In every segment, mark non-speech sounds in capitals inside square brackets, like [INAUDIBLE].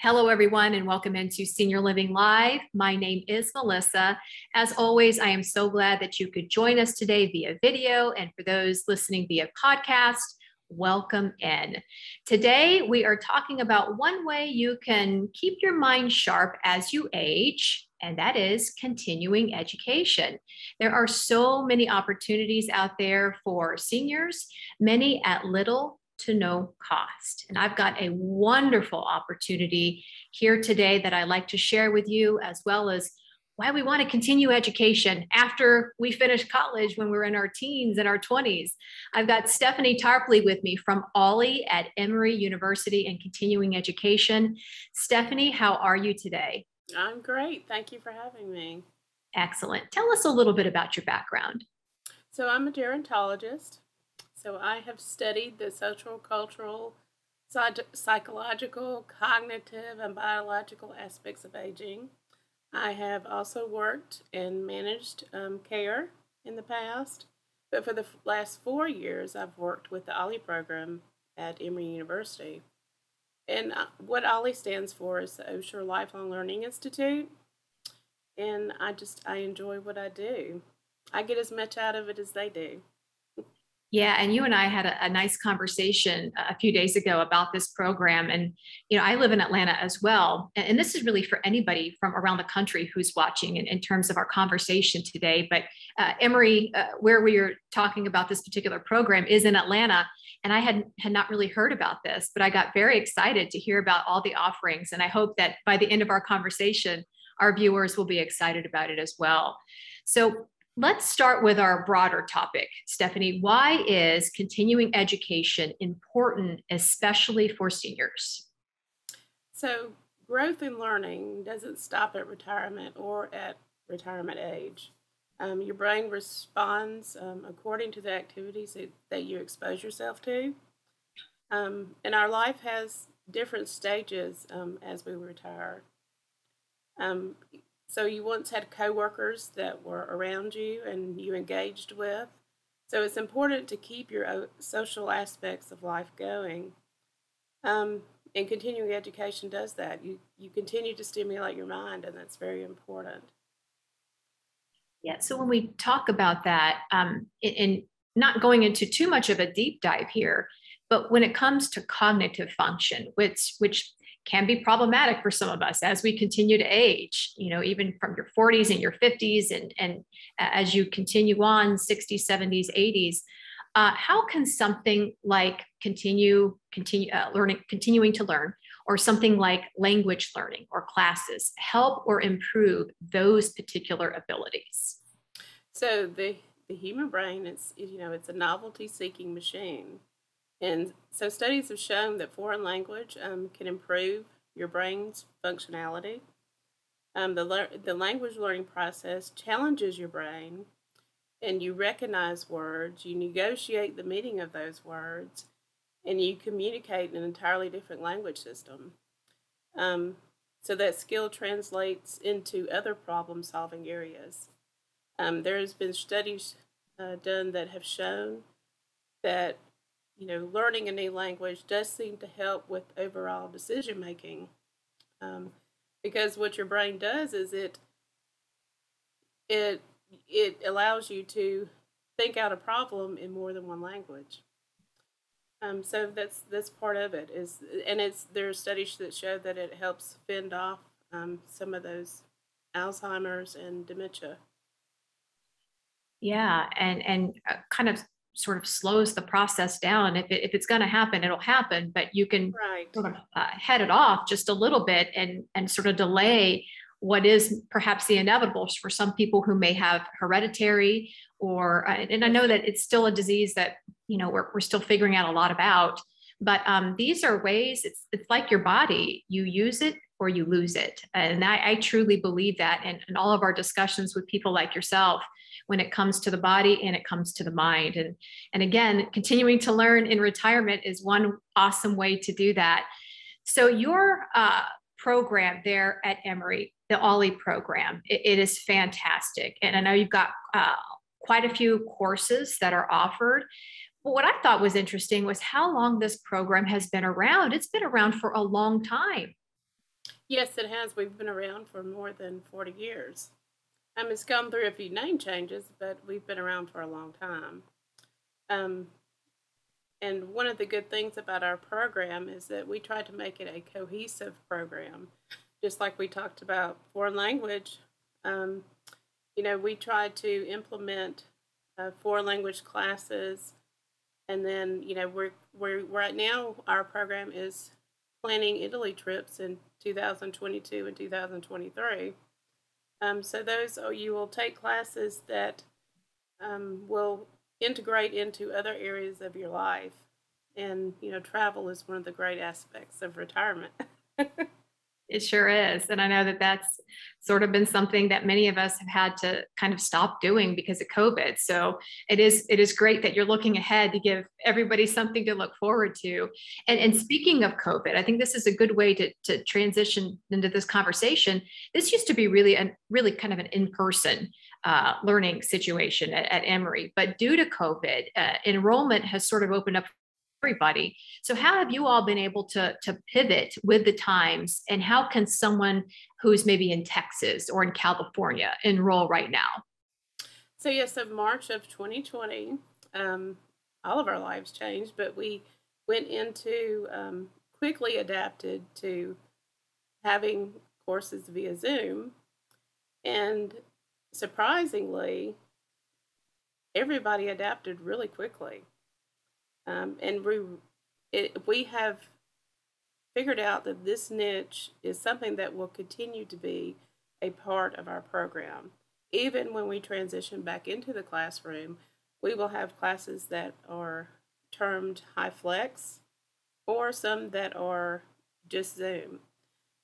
Hello, everyone, and welcome into Senior Living Live. My name is Melissa. As always, I am so glad that you could join us today via video. And for those listening via podcast, welcome in. Today, we are talking about one way you can keep your mind sharp as you age, and that is continuing education. There are so many opportunities out there for seniors, many at little to no cost. And I've got a wonderful opportunity here today that I'd like to share with you, as well as why we want to continue education after we finish college when we're in our teens and our 20s. I've got Stephanie Tarpley with me from OLLI at Emory University and Continuing Education. Stephanie, how are you today? I'm great. Thank you for having me. Excellent. Tell us a little bit about your background. So, I'm a gerontologist. So I have studied the social, cultural, psychological, cognitive, and biological aspects of aging. I have also worked and managed um, care in the past, but for the last four years, I've worked with the OLLI program at Emory University. And uh, what OLLI stands for is the Osher Lifelong Learning Institute. And I just, I enjoy what I do. I get as much out of it as they do. Yeah, and you and I had a, a, nice conversation a few days ago about this program. And, you know, I live in Atlanta as well. And, and this is really for anybody from around the country who's watching in, in terms of our conversation today. But uh, Emory, uh, where we are talking about this particular program, is in Atlanta. And I had, had not really heard about this, but I got very excited to hear about all the offerings. And I hope that by the end of our conversation, our viewers will be excited about it as well. So, Let's start with our broader topic. Stephanie, why is continuing education important, especially for seniors? So, growth and learning doesn't stop at retirement or at retirement age. Um, your brain responds um, according to the activities that, that, you expose yourself to. Um, and our life has different stages um, as we retire. So you once had coworkers that were around you and you engaged with. So it's important to keep your uh, social aspects of life going. Um, and continuing education does that. You you continue to stimulate your mind, and that's very important. Yeah. So when we talk about that, um, and not going into too much of a deep dive here, but when it comes to cognitive function, which which can be problematic for some of us as we continue to age, you know, even from your 40s and your 50s, and, and as you continue on 60s, 70s, 80s. Uh, how can something like continue continue uh, learning continuing to learn or something like language learning or classes help or improve those particular abilities so the the human brain is you know it's a novelty seeking machine and so studies have shown that foreign language um, can improve your brain's functionality. Um, the, the language learning process challenges your brain and you recognize words, you negotiate the meaning of those words, and you communicate in an entirely different language system. Um, so that skill translates into other problem solving areas. Um, there has been studies uh, done that have shown that you know, learning a new language does seem to help with overall decision making. Um, because what your brain does is it it it allows you to think out a problem in more than one language. Um, so that's that's part of it is, and it's there are studies that show that it helps fend off um, some of those Alzheimer's and dementia. Yeah, and and uh, kind of sort of slows the process down. If, it, if it's going to happen, it'll happen, but you can right. sort of uh, head it off just a little bit and, and sort of delay what is perhaps the inevitable for some people who may have hereditary or, uh, and I know that it's still a disease that, you know, we're, we're still figuring out a lot about, but um, these are ways it's, it's like your body, you use it or you lose it. And I, I truly believe that. And in all of our discussions with people like yourself, when it comes to the body and it comes to the mind. And, and again, continuing to learn in retirement is one awesome way to do that. So, your uh, program there at Emory, the OLLI program, it, it is fantastic. And I know you've got uh, quite a few courses that are offered. But what I thought was interesting was how long this program has been around. It's been around for a long time. Yes, it has. We've been around for more than 40 years. Um, it's gone through a few name changes, but we've been around for a long time. Um, and one of the good things about our program is that we try to make it a cohesive program. Just like we talked about foreign language, um, you know, we try to implement uh, foreign language classes. And then, you know, we're, we're right now, our program is planning Italy trips in 2022 and 2023. Um, so those are, you will take classes that um, will integrate into other areas of your life. And, you know, travel is one of the great aspects of retirement. [LAUGHS] It sure is. And I know that that's sort of been something that many of us have had to kind of stop doing because of COVID. So it is it is great that you're looking ahead to give everybody something to look forward to. And, and speaking of COVID, I think this is a good way to, to transition into this conversation. This used to be really a really kind of an in-person uh, learning situation at, at, Emory. But due to COVID, uh, enrollment has sort of opened up everybody. So how have you all been able to, to pivot with the times and how can someone who's maybe in Texas or in California enroll right now? So yes, of March of 2020, um, all of our lives changed, but we went into um, quickly adapted to having courses via Zoom. And surprisingly, everybody adapted really quickly. Um, and we, it, we have figured out that this niche is something that will continue to be a part of our program. Even when we transition back into the classroom, we will have classes that are termed HyFlex or some that are just Zoom.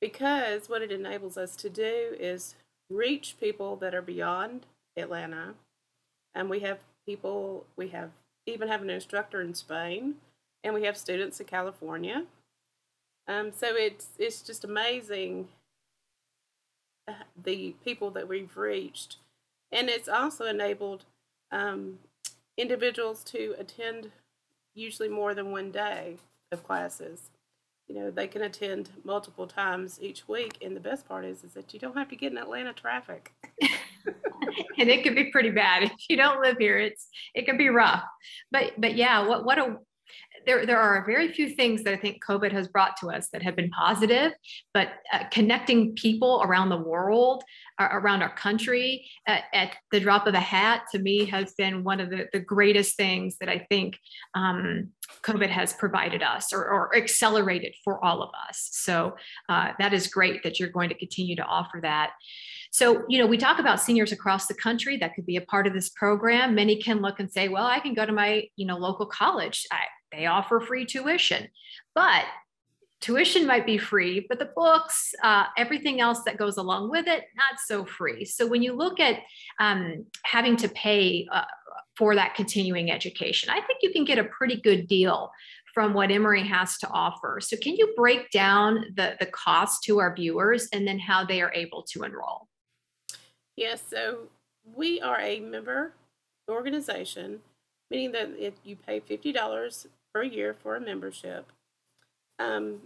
Because what it enables us to do is reach people that are beyond Atlanta. And we have people, we have even have an instructor in Spain, and we have students in California. Um, so it's it's just amazing uh, the people that we've reached, and it's also enabled um, individuals to attend usually more than one day of classes. You know, they can attend multiple times each week, and the best part is is that you don't have to get in Atlanta traffic. [LAUGHS] [LAUGHS] and it can be pretty bad if you don't live here. It's it can be rough, but but yeah, what what a there, there are very few things that I think COVID has brought to us that have been positive, but uh, connecting people around the world, uh, around our country uh, at the drop of a hat to me has been one of the, the greatest things that I think um, COVID has provided us or, or, accelerated for all of us. So uh, that is great that you're going to continue to offer that. So, you know, we talk about seniors across the country that could be a part of this program. Many can look and say, well, I can go to my, you know, local college. I, they offer free tuition. But tuition might be free, but the books, uh, everything else that goes along with it, not so free. So when you look at um, having to pay uh, for that continuing education, I think you can get a pretty good deal from what Emory has to offer. So can you break down the, the cost to our viewers and then how they are able to enroll? Yes, so we are a member organization, meaning that if you pay $50 per year for a membership. Um,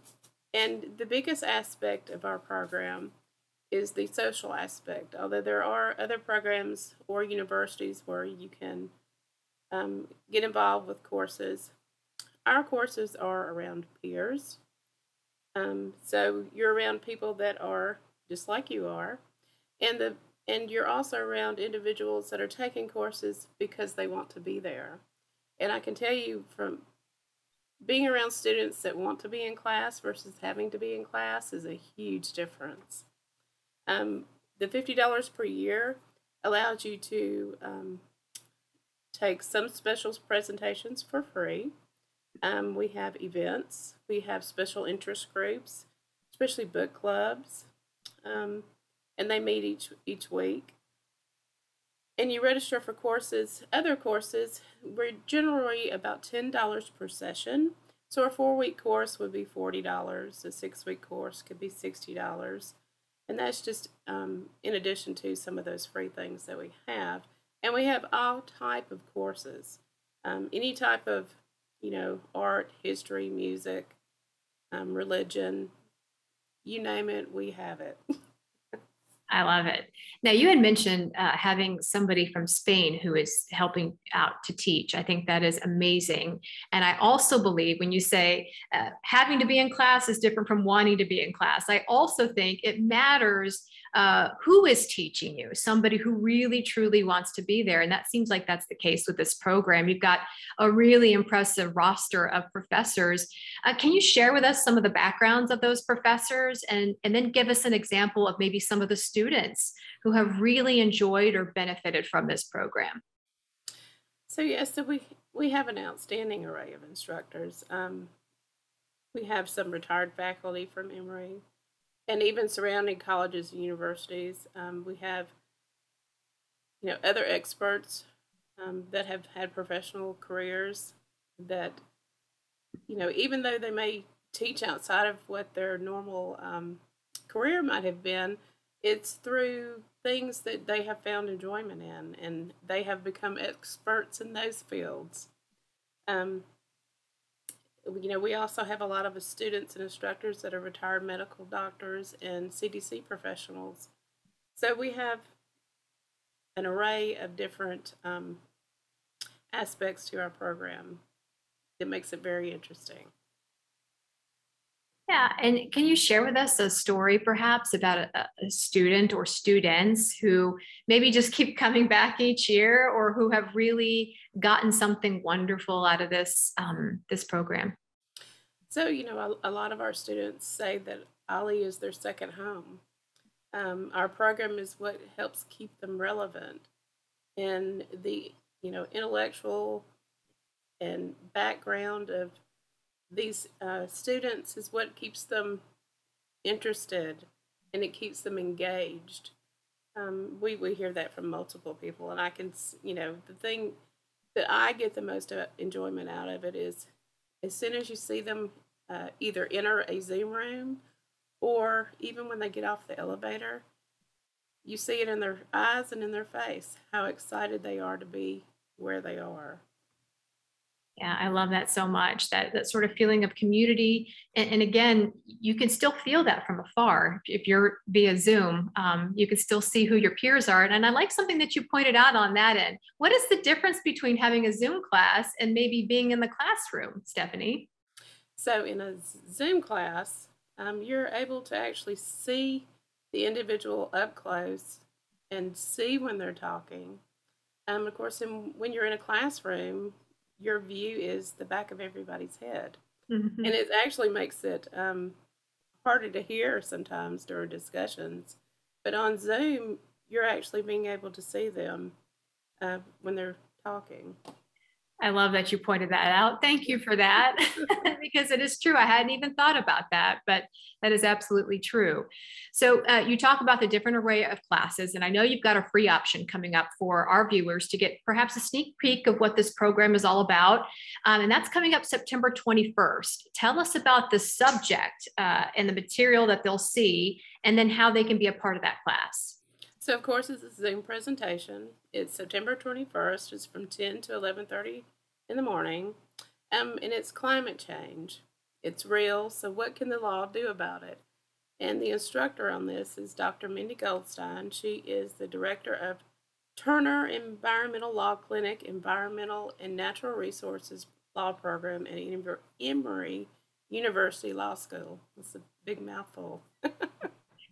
and the biggest aspect of our program is the social aspect, although there are other programs or universities where you can um, get involved with courses. Our courses are around peers. Um, so you're around people that are just like you are. And the and you're also around individuals that are taking courses because they want to be there. And I can tell you from being around students that want to be in class versus having to be in class is a huge difference. Um, the $50 per year allows you to um, take some special presentations for free. Um, we have events, we have special interest groups, especially book clubs. Um, and they meet each each week. And you register for courses, other courses, we're generally about $10 per session. So a four week course would be $40, a six week course could be $60. And that's just um, in addition to some of those free things that we have. And we have all type of courses, um, any type of, you know, art, history, music, um, religion, you name it, we have it. [LAUGHS] I love it. Now, you had mentioned uh, having somebody from Spain who is helping out to teach. I think that is amazing. And I also believe when you say uh, having to be in class is different from wanting to be in class, I also think it matters uh, who is teaching you, somebody who really truly wants to be there. And that seems like that's the case with this program. You've got a really impressive roster of professors. Uh, can you share with us some of the backgrounds of those professors and, and then give us an example of maybe some of the students who have really enjoyed or benefited from this program? So, yes, so we, we have an outstanding array of instructors. Um, we have some retired faculty from Emory and even surrounding colleges and universities. Um, we have, you know, other experts um, that have had professional careers that, you know, even though they may teach outside of what their normal um, career might have been, it's through things that they have found enjoyment in, and they have become experts in those fields. Um, you know, we also have a lot of students and instructors that are retired medical doctors and CDC professionals. So we have an array of different um, aspects to our program that makes it very interesting. Yeah, and can you share with us a story perhaps about a, a, student or students who maybe just keep [LAUGHS] coming back each year or who have really gotten something wonderful out of this um, this program? So, you know, a, a, lot of our students say that OLLI is their second home. Um, our program is what helps keep them relevant. And the, you know, intellectual and background of these uh, students is what keeps them interested and it keeps them engaged. Um, we, we hear that from multiple people, and I can, you know, the thing that I get the most uh, enjoyment out of it is as soon as you see them uh, either enter a Zoom room or even when they get off the elevator, you see it in their eyes and in their face how excited they are to be where they are. Yeah, I love that so much. That that sort of feeling of community, and, and again, you can still feel that from afar. If you're via Zoom, um, you can still see who your peers are. And I like something that you pointed out on that end. What is the difference between having a Zoom class and maybe being in the classroom, Stephanie? So in a Zoom class, um, you're able to actually see the individual up close and see when they're talking. Um, of course, in, when you're in a classroom, your view is the back of everybody's head. Mm-hmm. And it actually makes it um, harder to hear sometimes during discussions. But on Zoom, you're actually being able to see them uh, when they're talking. I love that you pointed that out. Thank you for that [LAUGHS] because it is true. I hadn't even thought about that, but that is absolutely true. So, uh, you talk about the different array of classes, and I know you've got a free option coming up for our viewers to get perhaps a sneak peek of what this program is all about. Um, and that's coming up September 21st. Tell us about the subject uh, and the material that they'll see, and then how they can be a part of that class. So of course it's a Zoom presentation. It's September 21st. It's from 10 to 11:30 in the morning. Um, and it's climate change. It's real. So what can the law do about it? And the instructor on this is Dr. Mindy Goldstein. She is the director of Turner Environmental Law Clinic, Environmental and Natural Resources Law Program at Emory University Law School. It's a big mouthful. [LAUGHS]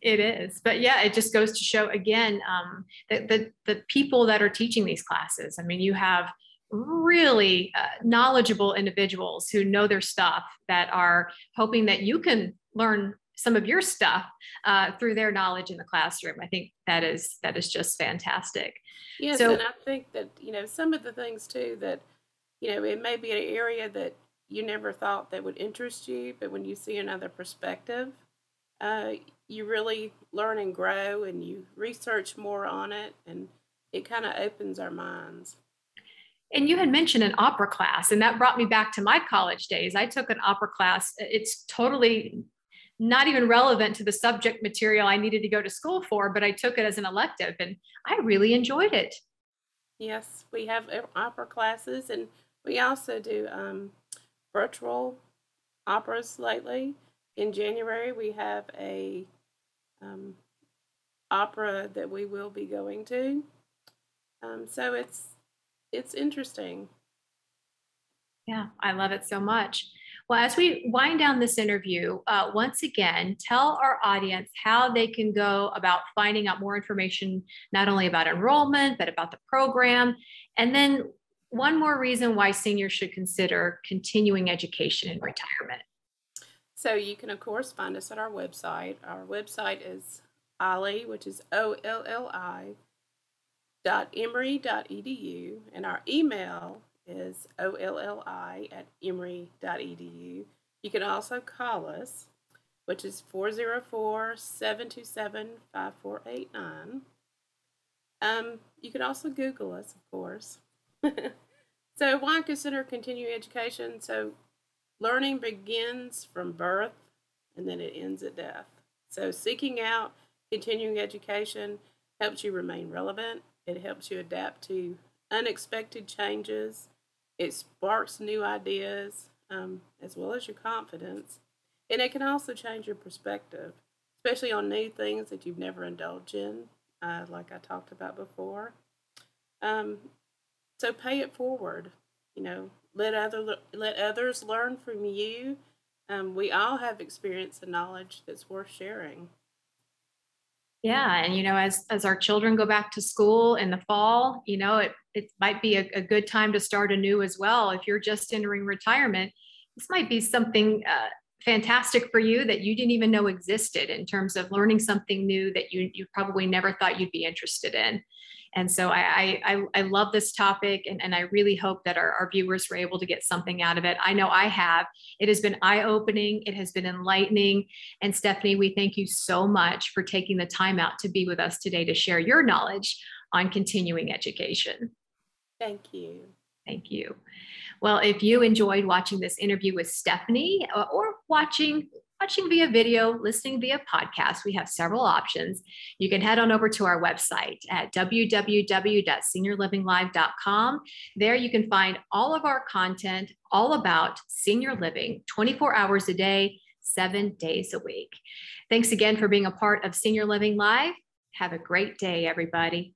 It is, but yeah, it just goes to show again um, that the the people that are teaching these classes. I mean, you have really uh, knowledgeable individuals who know their stuff that are hoping that you can learn some of your stuff uh, through their knowledge in the classroom. I think that is that is just fantastic. Yes, so, and I think that you know some of the things too that you know it may be an area that you never thought that would interest you, but when you see another perspective, uh, you really learn and grow and you research more on it and it kind of opens our minds. And you had mentioned an opera class, and that brought me back to my college days. I took an opera class. It's totally not even relevant to the subject material I needed to go to school for, but I took it as an elective and I really enjoyed it. Yes, we have opera classes, and we also do um, virtual operas lately in January, we have a um, opera that we will be going to. Um, so it's it's interesting. Yeah, I love it so much. Well, as we wind down this interview, uh, once again, tell our audience how they can go about finding out more information, not only about enrollment, but about the program. And then one more reason why seniors should consider continuing education in retirement. So you can, of course, find us at our website. Our website is Olli, which is O L L I, dot emory dot edu, and our email is olli at emory dot edu. You can also call us, which is 404 727 5489. Um, you can also Google us, of course. [LAUGHS] so, why consider continuing education? So, learning begins from birth and then it ends at death. So, seeking out continuing education helps you remain relevant, it helps you adapt to unexpected changes it sparks new ideas um, as well as your confidence. And it can also change your perspective, especially on new things that you've never indulged in, uh, like I talked about before. Um, so pay it forward. You know, let other let others learn from you. Um, we all have experience and knowledge that's worth sharing. Yeah, and you know, as as our children go back to school in the fall, you know, it it might be a, a good time to start anew as well. If you're just entering retirement, this might be something uh, fantastic for you that you didn't even know existed in terms of learning something new that you you probably never thought you'd be interested in. And so I, I, I love this topic and, and I really hope that our, our viewers were able to get something out of it. I know I have. It has been eye opening, it has been enlightening. And Stephanie, we thank you so much for taking the time out to be with us today to share your knowledge on continuing education. Thank you. Thank you. Well, if you enjoyed watching this interview with Stephanie uh, or watching watching via video, listening via podcast, we have several options. You can head on over to our website at www.seniorlivinglive.com. There you can find all of our content all about senior living 24 hours a day, seven days a week. Thanks again for being a part of Senior Living Live. Have a great day, everybody.